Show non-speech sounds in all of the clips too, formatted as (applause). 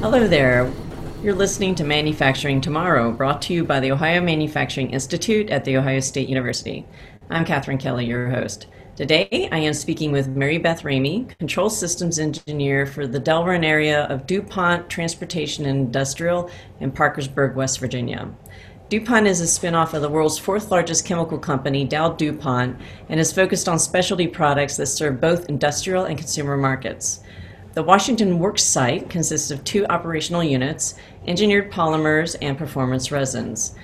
Hello there. You're listening to Manufacturing Tomorrow, brought to you by the Ohio Manufacturing Institute at The Ohio State University. I'm Katherine Kelly, your host. Today, I am speaking with Mary Beth Ramey, Control Systems Engineer for the Delrin area of DuPont Transportation and Industrial in Parkersburg, West Virginia. DuPont is a spinoff of the world's fourth largest chemical company, Dow DuPont, and is focused on specialty products that serve both industrial and consumer markets. The Washington Works site consists of two operational units, engineered polymers and performance resins.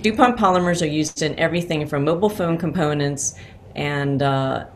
DuPont polymers are used in everything from mobile phone components and uh,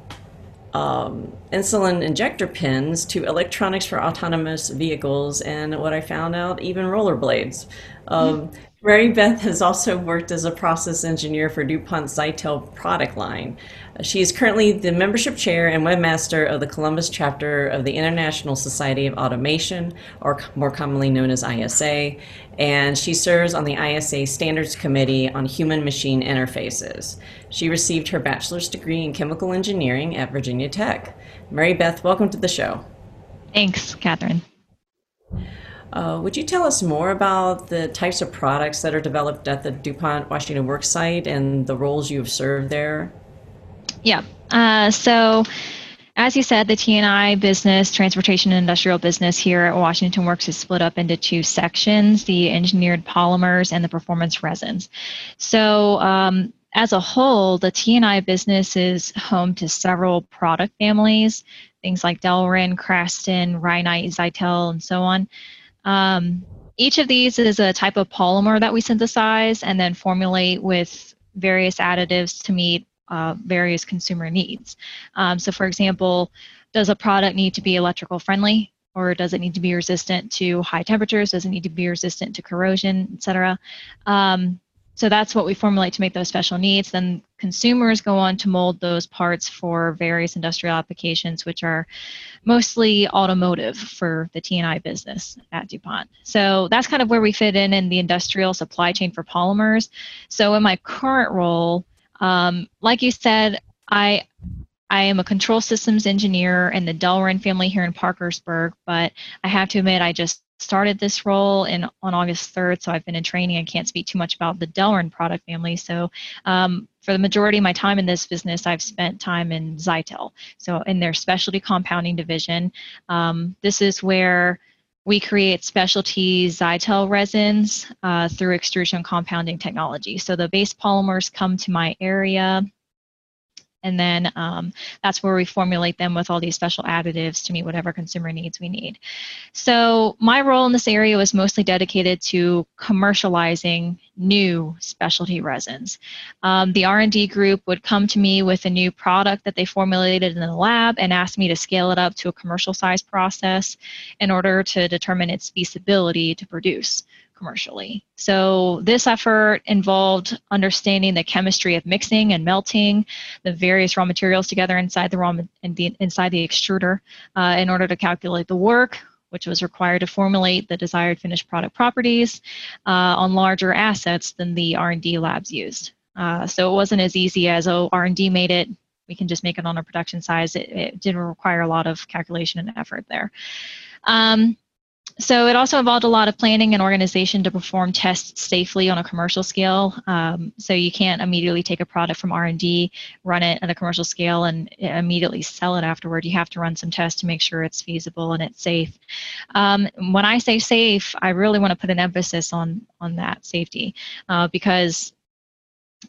um, insulin injector pins to electronics for autonomous vehicles, and what I found out, even rollerblades. Um, Mary Beth has also worked as a process engineer for DuPont's Zytel product line. She is currently the membership chair and webmaster of the Columbus chapter of the International Society of Automation, or more commonly known as ISA, and she serves on the ISA Standards Committee on Human Machine Interfaces. She received her bachelor's degree in chemical engineering at Virginia Tech. Mary Beth, welcome to the show. Thanks, Catherine. Uh, would you tell us more about the types of products that are developed at the DuPont Washington Works site and the roles you've served there? Yeah. Uh, so, as you said, the T&I business, transportation and industrial business here at Washington Works is split up into two sections, the engineered polymers and the performance resins. So, um, as a whole, the T&I business is home to several product families, things like Delrin, Crastin, Rynite, Zytel, and so on. Um, each of these is a type of polymer that we synthesize and then formulate with various additives to meet uh, various consumer needs. Um, so, for example, does a product need to be electrical friendly? Or does it need to be resistant to high temperatures? Does it need to be resistant to corrosion, et cetera? Um, so that's what we formulate to make those special needs. Then consumers go on to mold those parts for various industrial applications, which are mostly automotive for the T&I business at DuPont. So that's kind of where we fit in in the industrial supply chain for polymers. So in my current role, um, like you said, I I am a control systems engineer in the Delrin family here in Parkersburg, but I have to admit I just started this role in on August 3rd, so I've been in training. I can't speak too much about the Delrin product family. So um, for the majority of my time in this business, I've spent time in Zytel, so in their specialty compounding division. Um, this is where we create specialty Zytel resins uh, through extrusion compounding technology. So the base polymers come to my area and then um, that's where we formulate them with all these special additives to meet whatever consumer needs we need. So my role in this area was mostly dedicated to commercializing new specialty resins. Um, the R&D group would come to me with a new product that they formulated in the lab and ask me to scale it up to a commercial size process in order to determine its feasibility to produce commercially. So this effort involved understanding the chemistry of mixing and melting the various raw materials together inside the raw the, inside the extruder uh, in order to calculate the work which was required to formulate the desired finished product properties uh, on larger assets than the R&D labs used. Uh, so it wasn't as easy as, oh, R&D made it, we can just make it on a production size. It, it didn't require a lot of calculation and effort there. Um, so it also involved a lot of planning and organization to perform tests safely on a commercial scale. Um, so you can't immediately take a product from R&D, run it at a commercial scale, and immediately sell it afterward. You have to run some tests to make sure it's feasible and it's safe. Um, when I say safe, I really want to put an emphasis on on that safety uh, because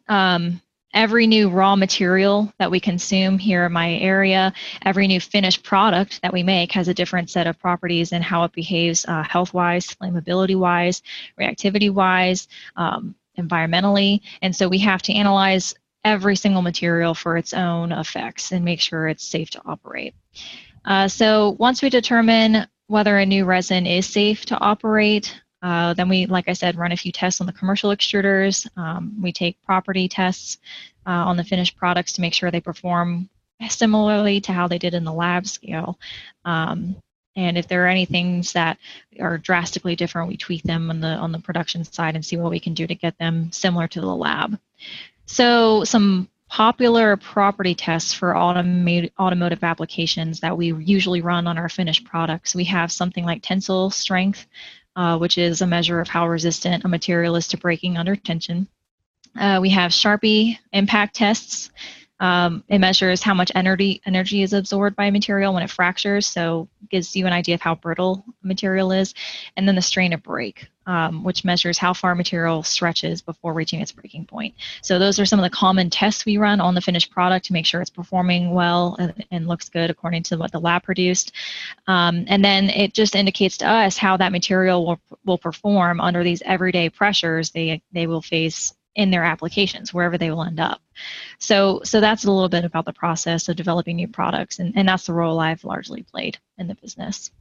um, every new raw material that we consume here in my area, every new finished product that we make has a different set of properties and how it behaves uh, health-wise, flammability-wise, reactivity-wise, um, environmentally. And so we have to analyze every single material for its own effects and make sure it's safe to operate. Uh, so once we determine whether a new resin is safe to operate, uh, then we, like I said, run a few tests on the commercial extruders. Um, we take property tests uh, on the finished products to make sure they perform similarly to how they did in the lab scale. Um, and if there are any things that are drastically different, we tweak them on the on the production side and see what we can do to get them similar to the lab. So some popular property tests for automotive, automotive applications that we usually run on our finished products. We have something like tensile strength, uh, which is a measure of how resistant a material is to breaking under tension. Uh, we have Charpy impact tests. Um, it measures how much energy energy is absorbed by a material when it fractures, so gives you an idea of how brittle a material is. And then the strain of break, um, which measures how far material stretches before reaching its breaking point. So those are some of the common tests we run on the finished product to make sure it's performing well and, and looks good according to what the lab produced. Um, and then it just indicates to us how that material will, will perform under these everyday pressures they, they will face in their applications wherever they will end up so so that's a little bit about the process of developing new products and, and that's the role i've largely played in the business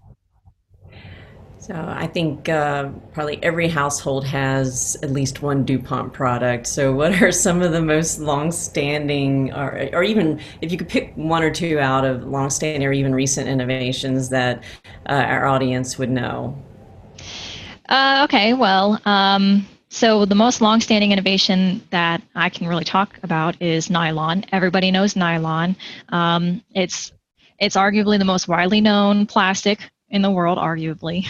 so I think uh, probably every household has at least one DuPont product. So what are some of the most long-standing, or, or even if you could pick one or two out of long-standing or even recent innovations that uh, our audience would know? Uh, okay, well, um, so the most long-standing innovation that I can really talk about is nylon. Everybody knows nylon. Um, it's it's arguably the most widely known plastic in the world, arguably.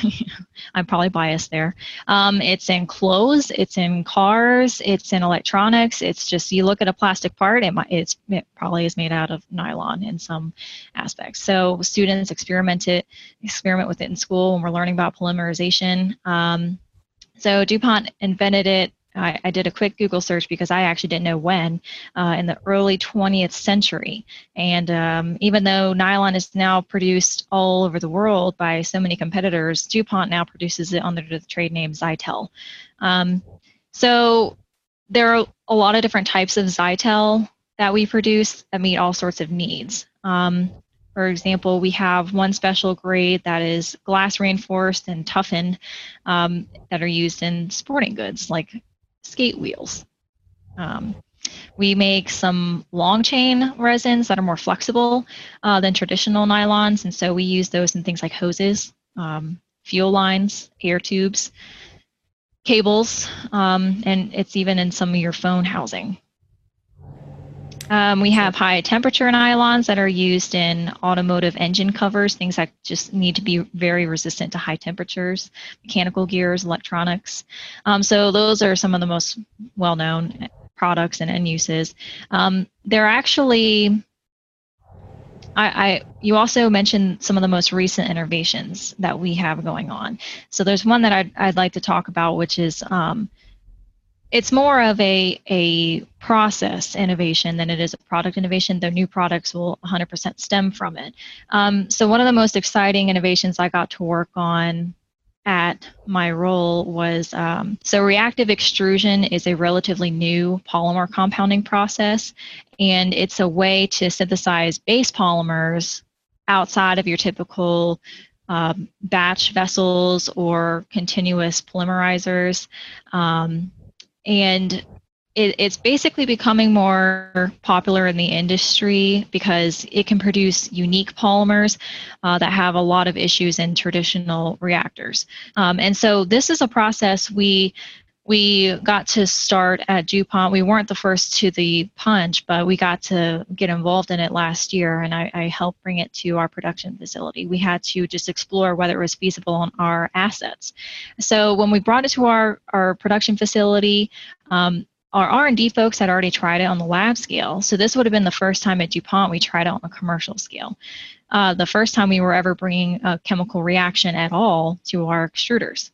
(laughs) I'm probably biased there. Um, it's in clothes, it's in cars, it's in electronics. It's just you look at a plastic part, it, might, it's, it probably is made out of nylon in some aspects. So students experiment it, experiment with it in school when we're learning about polymerization. Um, so DuPont invented it. I, I, did a quick Google search because I actually didn't know when uh, in the early 20th century. And um, even though nylon is now produced all over the world by so many competitors, DuPont now produces it under the trade name Zytel. Um, so there are a lot of different types of Zytel that we produce that meet all sorts of needs. Um, for example, we have one special grade that is glass reinforced and toughened um, that are used in sporting goods like skate wheels. Um, we make some long chain resins that are more flexible uh, than traditional nylons, and so we use those in things like hoses, um, fuel lines, air tubes, cables, um, and it's even in some of your phone housing. Um, we have high temperature nylons that are used in automotive engine covers, things that just need to be very resistant to high temperatures, mechanical gears, electronics. Um, so those are some of the most well-known products and end uses. Um, they're actually I, I, you also mentioned some of the most recent innovations that we have going on. So there's one that I'd, I'd like to talk about, which is um, it's more of a, a process innovation than it is a product innovation. The new products will 100% stem from it. Um, so one of the most exciting innovations I got to work on at my role was um, so reactive extrusion is a relatively new polymer compounding process, and it's a way to synthesize base polymers outside of your typical um, batch vessels or continuous polymerizers. Um, and it, it's basically becoming more popular in the industry because it can produce unique polymers uh, that have a lot of issues in traditional reactors. Um, and so this is a process we we got to start at DuPont. We weren't the first to the punch, but we got to get involved in it last year, and I, I, helped bring it to our production facility. We had to just explore whether it was feasible on our assets. So when we brought it to our, our production facility, um, our R&D folks had already tried it on the lab scale. So this would have been the first time at DuPont we tried it on a commercial scale. Uh, the first time we were ever bringing a chemical reaction at all to our extruders.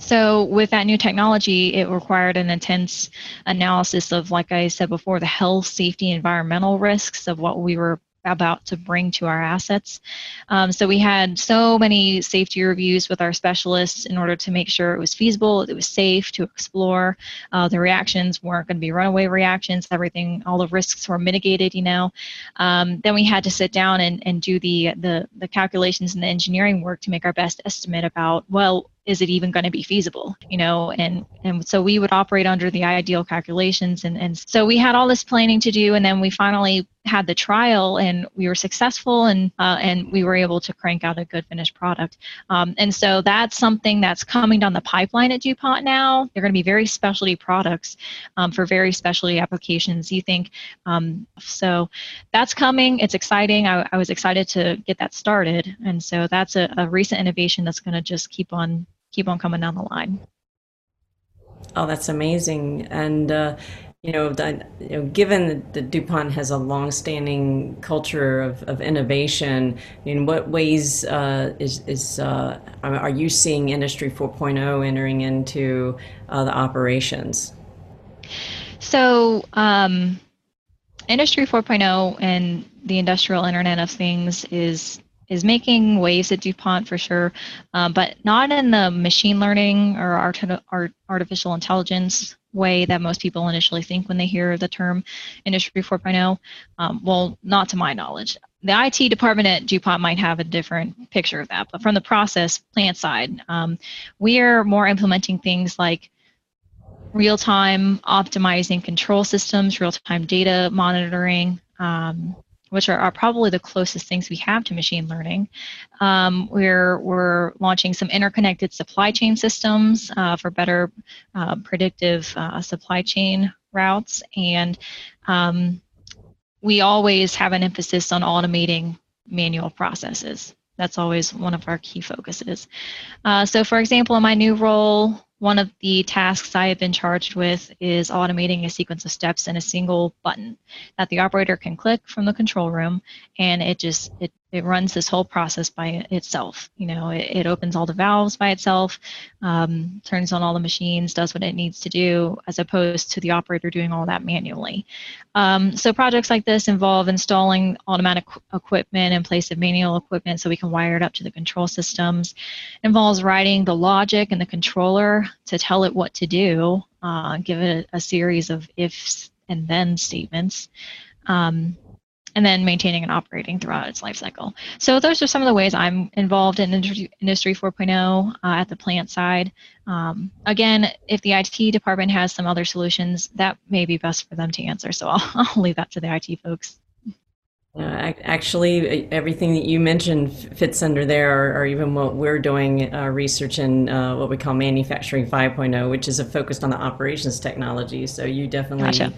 So with that new technology, it required an intense analysis of, like I said before, the health, safety, environmental risks of what we were about to bring to our assets. Um, so we had so many safety reviews with our specialists in order to make sure it was feasible, it was safe to explore. Uh, the reactions weren't going to be runaway reactions. Everything, all the risks were mitigated. You know. Um, then we had to sit down and, and do the, the the calculations and the engineering work to make our best estimate about well is it even going to be feasible you know? And and so we would operate under the ideal calculations and and so we had all this planning to do and then we finally had the trial and we were successful and uh, and we were able to crank out a good finished product. Um, and so that's something that's coming down the pipeline at dupont now. They're going to be very specialty products um, for very specialty applications you think? Um, so that's coming. It's exciting. I, I, was excited to get that started and so that's a, a recent innovation that's going to just keep on keep on coming down the line oh that's amazing and uh, you know, you know, given that DuPont has a long-standing culture of, of innovation, in what ways uh, is, is uh, are you seeing Industry 4.0 entering into uh, the operations? So, um, Industry 4.0 and the industrial Internet of Things is is making waves at DuPont for sure, um, but not in the machine learning or art, art, artificial intelligence way that most people initially think when they hear the term Industry 4.0. Um, well, not to my knowledge. The IT department at DuPont might have a different picture of that, but from the process plant side, um, we are more implementing things like real-time optimizing control systems, real-time data monitoring, um, which are, are, probably the closest things we have to machine learning. Um, we're, we're launching some interconnected supply chain systems uh, for better uh, predictive uh, supply chain routes. And um, we always have an emphasis on automating manual processes. That's always one of our key focuses. Uh, so for example, in my new role, one of the tasks I have been charged with is automating a sequence of steps in a single button that the operator can click from the control room and it just it it runs this whole process by itself. You know, it, it opens all the valves by itself, um, turns on all the machines, does what it needs to do, as opposed to the operator doing all that manually. Um, so projects like this involve installing automatic equipment in place of manual equipment so we can wire it up to the control systems. It involves writing the logic and the controller to tell it what to do, uh, give it a, a, series of ifs and then statements. Um, and then maintaining and operating throughout its life cycle. So those are some of the ways I'm involved in Industry 4.0 uh, at the plant side. Um, again, if the IT department has some other solutions, that may be best for them to answer. So I'll, (laughs) I'll leave that to the IT folks. Uh, actually, everything that you mentioned fits under there, or, or even what we're doing uh, research in uh, what we call manufacturing 5.0, which is a focused on the operations technology. So you definitely gotcha.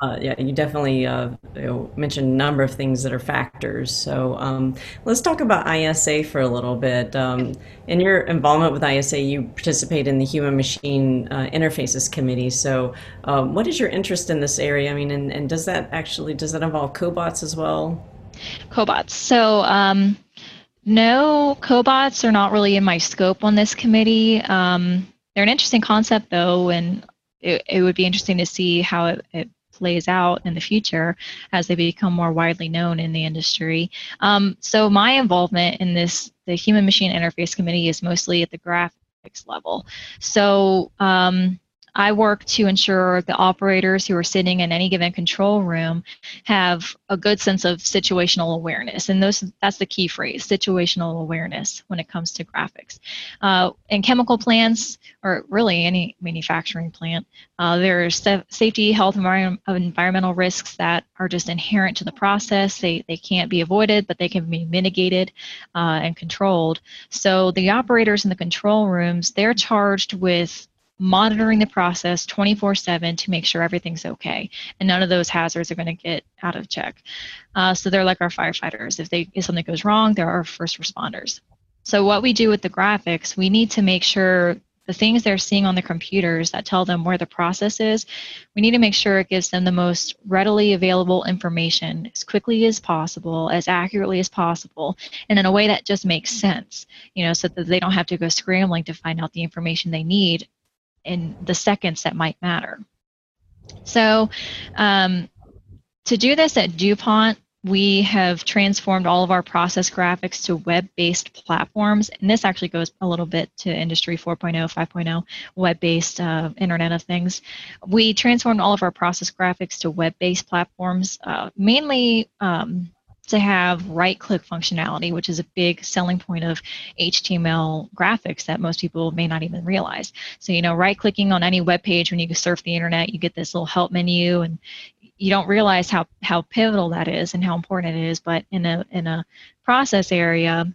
Uh, yeah, you definitely uh, you know, mentioned a number of things that are factors. So um, let's talk about ISA for a little bit. Um, in your involvement with ISA, you participate in the Human Machine uh, Interfaces Committee. So, um, what is your interest in this area? I mean, and, and, does that actually does that involve cobots as well? Cobots. So. Um, no, cobots are not really in my scope on this committee. Um, they're an interesting concept, though, and it, it would be interesting to see how it, it plays out in the future as they become more widely known in the industry. Um, so my involvement in this, the Human Machine Interface Committee is mostly at the graphics level. So um, I work to ensure the operators who are sitting in any given control room have a good sense of situational awareness. And those, that's the key phrase, situational awareness when it comes to graphics. Uh, in chemical plants, or really any manufacturing plant, uh, there are safety, health, and environmental risks that are just inherent to the process. They, they can't be avoided, but they can be mitigated uh, and controlled. So the operators in the control rooms, they're charged with monitoring the process 24 7 to make sure everything's okay. And none of those hazards are going to get out of check. Uh, so they're like our firefighters. If they if something goes wrong they're our first responders. So what we do with the graphics we need to make sure the things they're seeing on the computers that tell them where the process is we need to make sure it gives them the most readily available information as quickly as possible as accurately as possible and in a way that just makes sense. You know so that they don't have to go scrambling to find out the information they need in the seconds that might matter. So um, to do this at DuPont, we have transformed all of our process graphics to web-based platforms. And this actually goes a little bit to Industry 4.0, 5.0, web-based uh, Internet of Things. We transformed all of our process graphics to web-based platforms, uh, mainly um, to have right click functionality, which is a big selling point of HTML graphics that most people may not even realize. So, you know, right clicking on any web page when you surf the internet, you get this little help menu and you don't realize how, how pivotal that is and how important it is. But in a in a process area,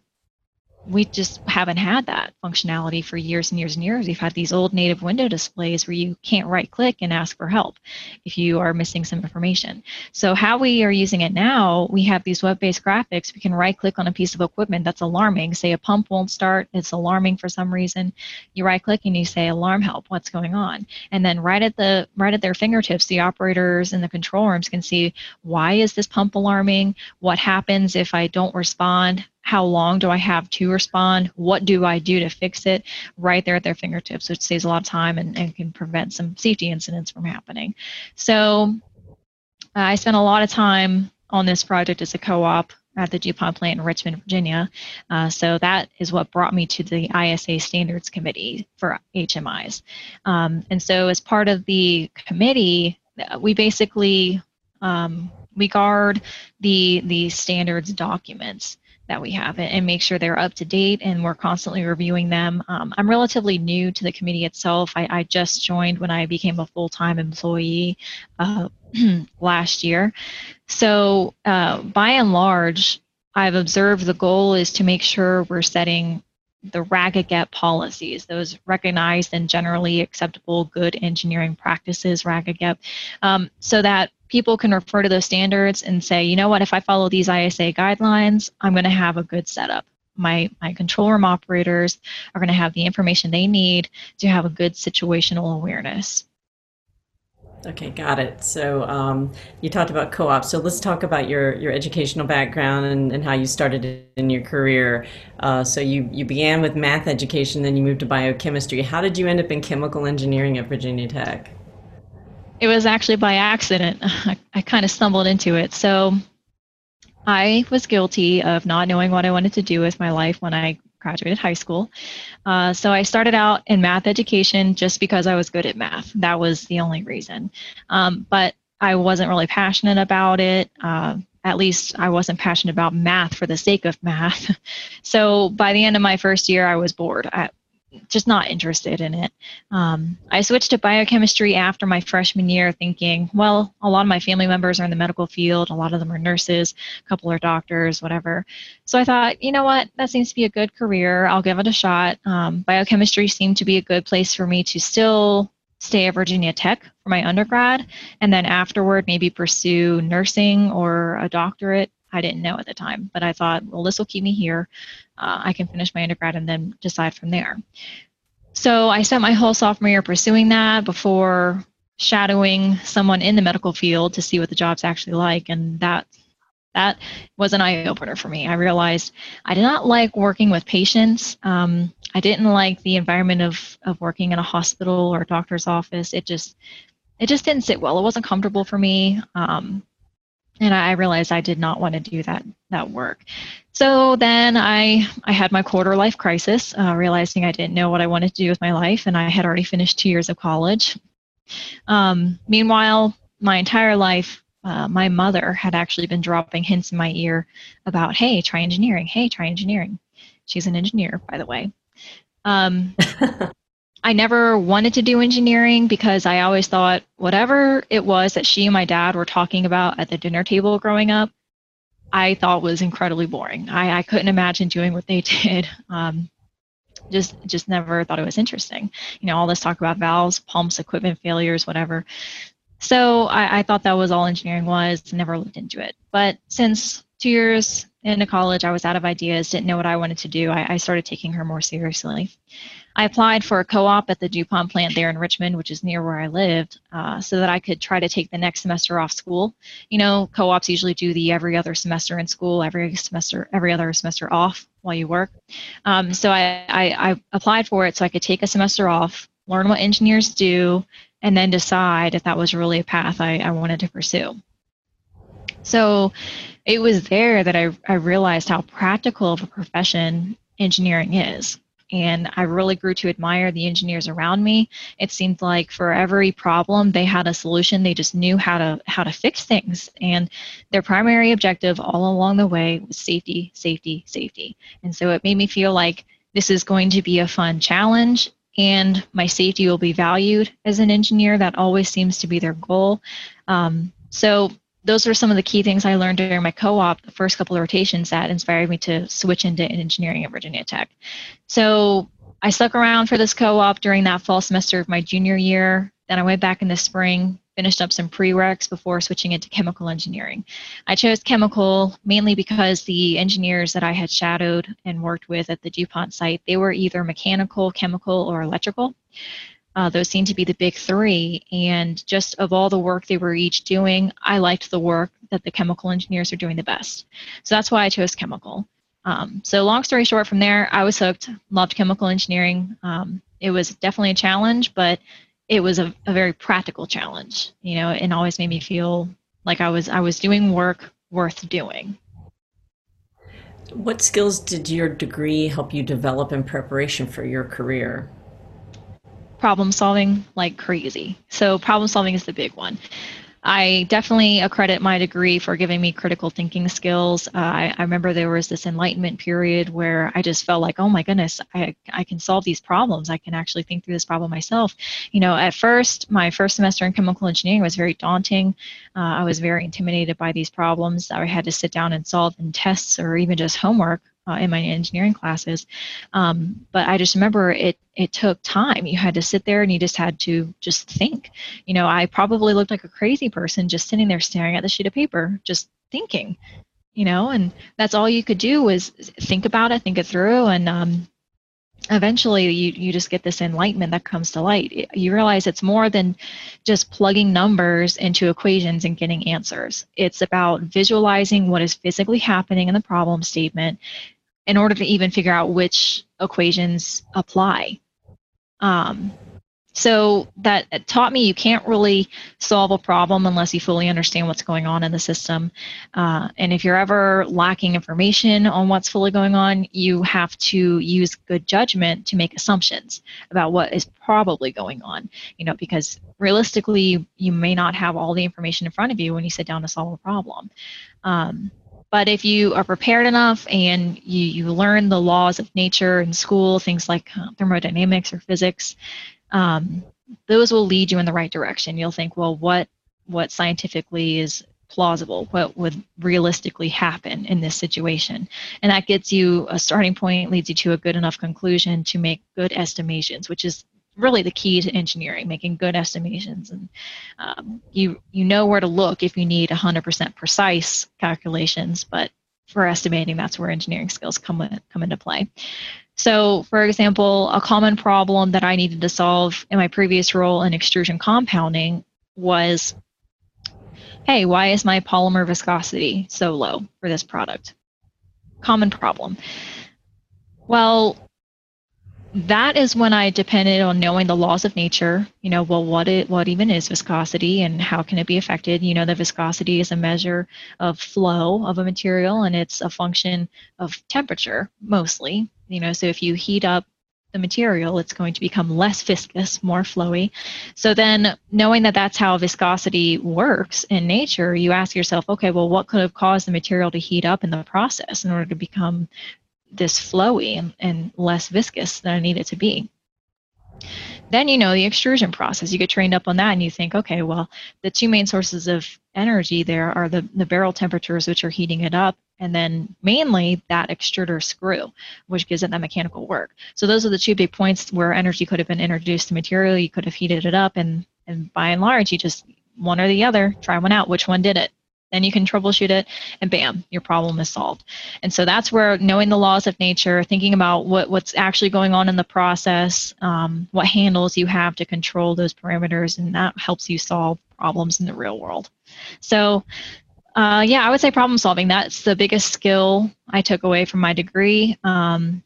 we just haven't had that functionality for years and years and years. We've had these old native window displays where you can't right click and ask for help if you are missing some information. So, how we are using it now, we have these web based graphics. We can right click on a piece of equipment that's alarming. Say a pump won't start, it's alarming for some reason. You right click and you say alarm help, what's going on? And then right at the right at their fingertips, the operators in the control rooms can see why is this pump alarming? What happens if I don't respond? How long do I have to respond? What do I do to fix it? Right there at their fingertips, which saves a lot of time and, and can prevent some safety incidents from happening. So uh, I spent a lot of time on this project as a co-op at the DuPont plant in Richmond, Virginia. Uh, so that is what brought me to the ISA Standards Committee for HMIs. Um, and so as part of the committee, we basically um, we guard the the standards documents that we have and make sure they're up to date and we're constantly reviewing them. Um, I'm relatively new to the committee itself. I, I just joined when I became a full time employee uh, (clears throat) last year. So, uh, by and large, I've observed the goal is to make sure we're setting the RAGAGEP policies, those recognized and generally acceptable good engineering practices, RAGAGEP, um, so that people can refer to those standards and say, you know what, if I follow these ISA guidelines, I'm going to have a good setup. My, my control room operators are going to have the information they need to have a good situational awareness. Okay, got it. So um, you talked about co-op. So let's talk about your, your educational background and, and how you started in your career. Uh, so you, you began with math education, then you moved to biochemistry. How did you end up in chemical engineering at Virginia Tech? It was actually by accident. I, (laughs) I kind of stumbled into it. So I was guilty of not knowing what I wanted to do with my life when I graduated high school. Uh, so I started out in math education just because I was good at math. That was the only reason. Um, but I wasn't really passionate about it. Uh, at least I wasn't passionate about math for the sake of math. (laughs) so by the end of my first year, I was bored. I, just not interested in it. Um, I switched to biochemistry after my freshman year, thinking, well, a lot of my family members are in the medical field, a lot of them are nurses, a couple are doctors, whatever. So I thought, you know what, that seems to be a good career. I'll give it a shot. Um, biochemistry seemed to be a good place for me to still stay at Virginia Tech for my undergrad, and then afterward, maybe pursue nursing or a doctorate. I didn't know at the time, but I thought, well, this will keep me here uh, I can finish my undergrad and then decide from there. So I spent my whole sophomore year pursuing that before shadowing someone in the medical field to see what the job's actually like, and that that was an eye opener for me. I realized I did not like working with patients. Um, I didn't like the environment of of working in a hospital or a doctor's office. It just it just didn't sit well. It wasn't comfortable for me. Um, and I realized I did not want to do that that work. So then I I had my quarter life crisis, uh, realizing I didn't know what I wanted to do with my life, and I had already finished two years of college. Um, meanwhile, my entire life, uh, my mother had actually been dropping hints in my ear about, "Hey, try engineering. Hey, try engineering." She's an engineer, by the way. Um, (laughs) I never wanted to do engineering because I always thought whatever it was that she and my dad were talking about at the dinner table growing up, I thought was incredibly boring. I, I couldn't imagine doing what they (laughs) did. Um, just just never thought it was interesting. You know, all this talk about valves, pumps, equipment failures, whatever. So I, I thought that was all engineering was. Never looked into it. But since two years into college, I was out of ideas, didn't know what I wanted to do. I, I started taking her more seriously. I applied for a co-op at the DuPont plant there in Richmond, which is near where I lived, uh, so that I could try to take the next semester off school. You know, co-ops usually do the every other semester in school, every semester, every other semester off while you work. Um, so I, I, I applied for it so I could take a semester off, learn what engineers do, and then decide if that was really a path I, I wanted to pursue. So it was there that I, I realized how practical of a profession engineering is and I really grew to admire the engineers around me. It seemed like for every problem they had a solution. They just knew how to how to fix things, and their primary objective all along the way was safety, safety, safety. And so it made me feel like this is going to be a fun challenge and my safety will be valued as an engineer. That always seems to be their goal. Um, so those are some of the key things I learned during my co-op, the first couple of rotations that inspired me to switch into engineering at Virginia Tech. So I stuck around for this co-op during that fall semester of my junior year. Then I went back in the spring, finished up some prereqs before switching into chemical engineering. I chose chemical mainly because the engineers that I had shadowed and worked with at the DuPont site, they were either mechanical, chemical, or electrical. Uh, those seemed to be the big three. And just of all the work they were each doing, I liked the work that the chemical engineers are doing the best. So that's why I chose chemical. Um, so long story short, from there, I was hooked, loved chemical engineering. Um, it was definitely a challenge, but it was a, a very practical challenge, you know, and always made me feel like I was I was doing work worth doing. What skills did your degree help you develop in preparation for your career? Problem solving like crazy. So problem solving is the big one. I definitely accredit my degree for giving me critical thinking skills. Uh, I, I, remember there was this enlightenment period where I just felt like, oh my goodness, I, I can solve these problems. I can actually think through this problem myself. You know, at first, my first semester in chemical engineering was very daunting. Uh, I was very intimidated by these problems I had to sit down and solve in tests or even just homework uh, in my engineering classes. Um, but I just remember it it took time. You had to sit there and you just had to just think. You know, I probably looked like a crazy person just sitting there staring at the sheet of paper, just thinking. You know, and that's all you could do was think about it, think it through, and um, eventually you, you just get this enlightenment that comes to light. You realize it's more than just plugging numbers into equations and getting answers. It's about visualizing what is physically happening in the problem statement in order to even figure out which equations apply. Um, so that taught me you can't really solve a problem unless you fully understand what's going on in the system. Uh, and if you're ever lacking information on what's fully going on, you have to use good judgment to make assumptions about what is probably going on. You know, because realistically, you may not have all the information in front of you when you sit down to solve a problem. Um, but if you are prepared enough and you, you learn the laws of nature in school, things like uh, thermodynamics or physics, um, those will lead you in the right direction. You'll think, well, what what scientifically is plausible? What would realistically happen in this situation? And that gets you a starting point, leads you to a good enough conclusion to make good estimations, which is really the key to engineering, making good estimations. And um, you you know where to look if you need 100% precise calculations, but for estimating, that's where engineering skills come come into play. So, for example, a common problem that I needed to solve in my previous role in extrusion compounding was, hey, why is my polymer viscosity so low for this product? Common problem. Well, that is when I depended on knowing the laws of nature. You know, well, what it what even is viscosity and how can it be affected? You know, the viscosity is a measure of flow of a material and it's a function of temperature mostly. You know, so if you heat up the material, it's going to become less viscous, more flowy. So then, knowing that that's how viscosity works in nature, you ask yourself, okay, well, what could have caused the material to heat up in the process in order to become this flowy and, and less viscous than I need it to be. Then you know the extrusion process. You get trained up on that and you think, okay, well, the two main sources of energy there are the, the barrel temperatures, which are heating it up, and then mainly that extruder screw, which gives it that mechanical work. So those are the two big points where energy could have been introduced to material. You could have heated it up, and, and by and large, you just one or the other, try one out. Which one did it? Then you can troubleshoot it, and bam, your problem is solved. And so that's where knowing the laws of nature, thinking about what, what's actually going on in the process, um, what handles you have to control those parameters, and that helps you solve problems in the real world. So, uh, yeah, I would say problem solving. That's the biggest skill I took away from my degree. Um,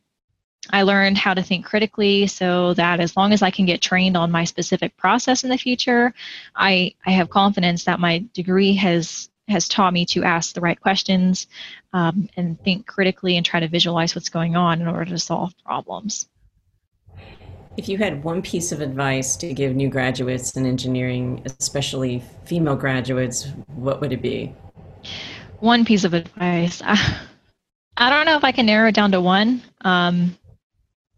I learned how to think critically so that as long as I can get trained on my specific process in the future, I, I have confidence that my degree has has taught me to ask the right questions um, and think critically and try to visualize what's going on in order to solve problems. If you had one piece of advice to give new graduates in engineering, especially female graduates, what would it be? One piece of advice. (laughs) I don't know if I can narrow it down to one. Um,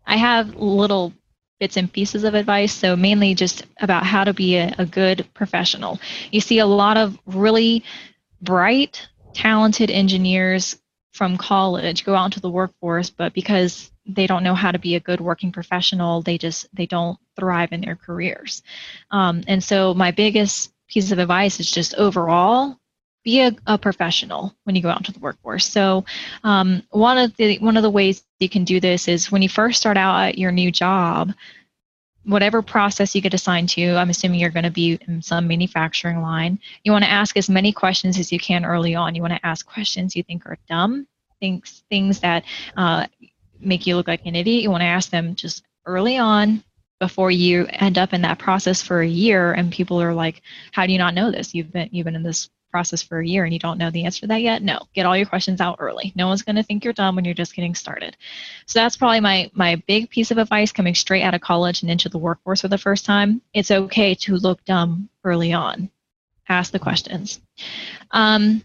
I have little bits and pieces of advice, so mainly just about how to be a, a good professional. You see a lot of really bright, talented engineers from college go out into the workforce, but because they don't know how to be a good working professional, they just they don't thrive in their careers. Um, and so my biggest piece of advice is just overall be a, a, professional when you go out into the workforce. So um, one of the one of the ways you can do this is when you first start out at your new job, whatever process you get assigned to, I'm assuming you're going to be in some manufacturing line. You want to ask as many questions as you can early on. You want to ask questions you think are dumb, things things that uh, make you look like an idiot. You want to ask them just early on before you end up in that process for a year and people are like how do you not know this you've been you've been in this process for a year and you don't know the answer to that yet, no, get all your questions out early. No one's going to think you're dumb when you're just getting started. So that's probably my my big piece of advice coming straight out of college and into the workforce for the first time. It's okay to look dumb early on. Ask the questions. Um,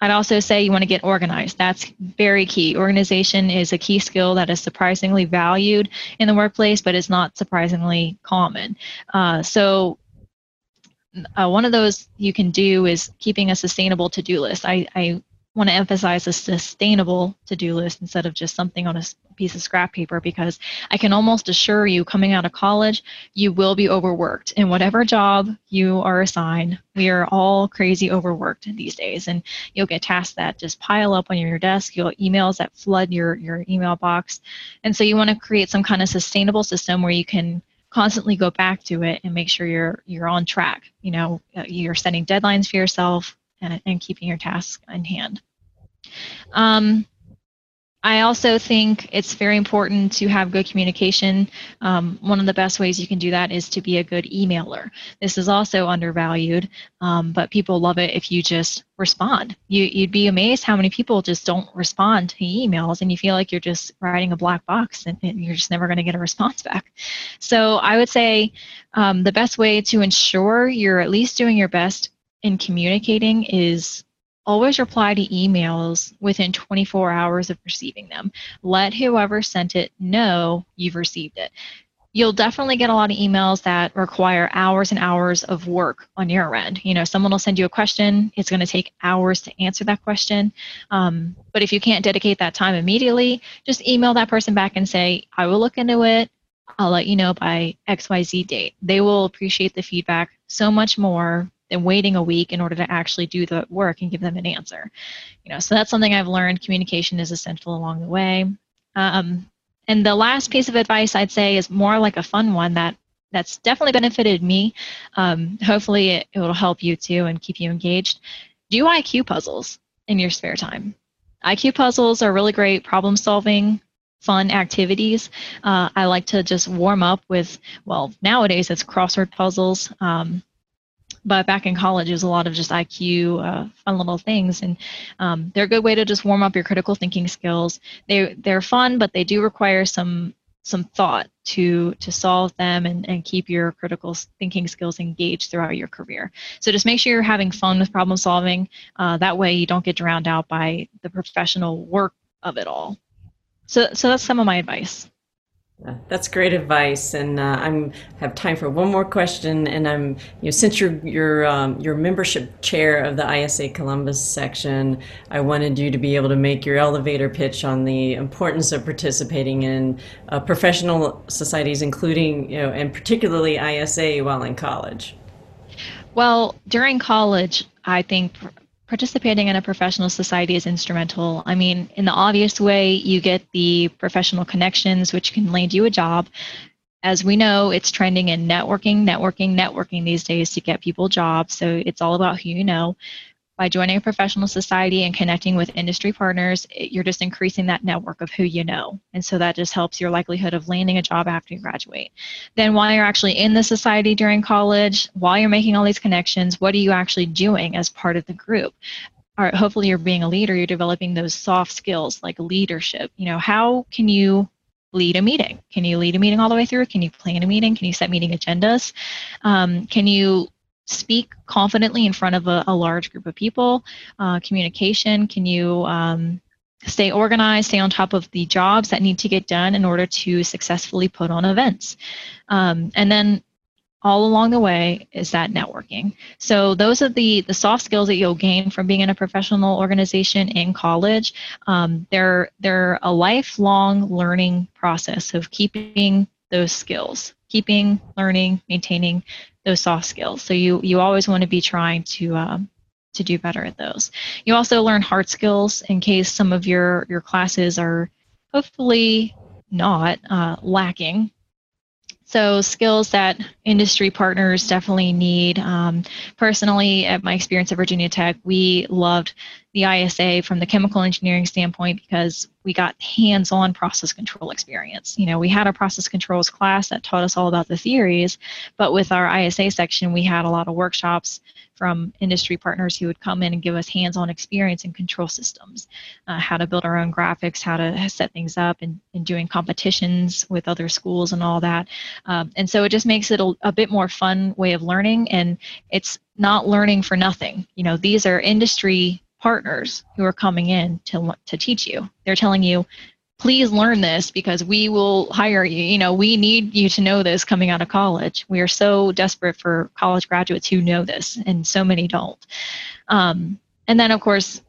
I'd also say you want to get organized. That's very key. Organization is a key skill that is surprisingly valued in the workplace, but is not surprisingly common. Uh, so uh, one of those you can do is keeping a sustainable to-do list. I, I want to emphasize a sustainable to-do list instead of just something on a piece of scrap paper because I can almost assure you coming out of college, you will be overworked in whatever job you are assigned. We are all crazy overworked these days and you'll get tasks that just pile up on your desk. You'll emails that flood your, your email box. And so you want to create some kind of sustainable system where you can constantly go back to it and make sure you're you're on track. You know, uh, you're setting deadlines for yourself and, and keeping your tasks in hand. Um, I also think it's very important to have good communication. Um, one of the best ways you can do that is to be a good emailer. This is also undervalued, um, but people love it if you just respond. You, you'd be amazed how many people just don't respond to emails and you feel like you're just writing a black box and, and you're just never going to get a (laughs) response back. So I would say um, the best way to ensure you're at least doing your best in communicating is Always reply to emails within 24 hours of receiving them. Let whoever sent it know you've received it. You'll definitely get a lot of emails that require hours and hours of work on your end. You know, someone will send you a question. It's going to take hours to answer that question. Um, but if you can't dedicate that time immediately, just email that person back and say, I will look into it. I'll let you know by XYZ date. They will appreciate the feedback so much more than waiting a week in order to actually do the work and give them an answer. You know, so that's something I've learned. Communication is essential along the way. Um, and the last piece of advice I'd say is more like a fun one that that's definitely benefited me. Um, hopefully, it, it will help you too and keep you engaged. Do IQ puzzles in your spare time. IQ puzzles are really great problem solving fun activities. Uh, I like to just warm up with, well, nowadays it's crossword puzzles. Um, but back in college, it was a lot of just IQ, uh, fun little things, and um, they're a good way to just warm up your critical thinking skills. They they're fun, but they do require some some thought to to solve them and, and keep your critical thinking skills engaged throughout your career. So just make sure you're having fun with problem solving. Uh, that way, you don't get drowned out by the professional work of it all. So so that's some of my advice. That's great advice, and uh, I'm have time for one more question. And I'm, you know, since you're you're um, your membership chair of the ISA Columbus section, I wanted you to be able to make your elevator pitch on the importance of participating in uh, professional societies, including you know, and particularly ISA while in college. Well, during college, I think participating in a professional society is instrumental. I mean, in the obvious way, you get the professional connections, which can land you a job. As we know, it's trending in networking, networking, networking these days to get people jobs. So it's all about who you know by joining a professional society and connecting with industry partners, you're just increasing that network of who you know. And so that just helps your likelihood of landing a job after you graduate. Then, while you're actually in the society during college, while you're making all these connections, what are you actually doing as part of the group? Hopefully, you're being a leader, you're developing those soft skills like leadership. You know, how can you lead a meeting? Can you lead a meeting all the way through? Can you plan a meeting? Can you set meeting agendas? Um, can you speak confidently in front of a, a large group of people? Uh, communication, can you um, stay organized, stay on top of the jobs that need to get done in order to successfully put on events? Um, and then all along the way is that networking. So those are the the soft skills that you'll gain from being in a professional organization in college. Um, they're they're a lifelong learning process of keeping those skills, keeping learning, maintaining those soft skills. So you you always want to be trying to um, to do better at those. You also learn hard skills in case some of your your classes are hopefully not uh, lacking so skills that industry partners definitely need. Um, personally, at my experience at Virginia Tech, we loved the ISA from the chemical engineering standpoint because we got hands-on process control experience. You know, we had a process controls class that taught us all about the theories, but with our ISA section, we had a lot of workshops from industry partners who would come in and give us hands-on experience in control systems, uh, how to build our own graphics, how to set things up, and, and doing competitions with other schools and all that. Um, and so it just makes it a, a bit more fun way of learning, and it's not learning for nothing. You know, these are industry partners who are coming in to to teach you. They're telling you please learn this because we will hire you. You know, we need you to know this coming out of college. We are so desperate for college graduates who know this, and so many don't. Um, and then, of course,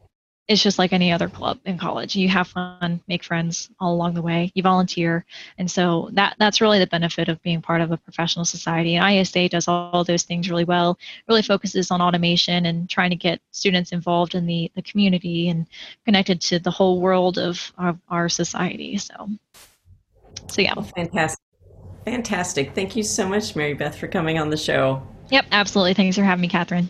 it's just like any other club in college. You have fun, make friends all along the way. You volunteer, and so that that's really the benefit of being part of a professional society. And ISA does all those things really well. Really focuses on automation and trying to get students involved in the the community and connected to the whole world of, of our society. So, so yeah. Fantastic, fantastic. Thank you so much, Mary Beth, for coming on the show. Yep, absolutely. Thanks for having me, Catherine.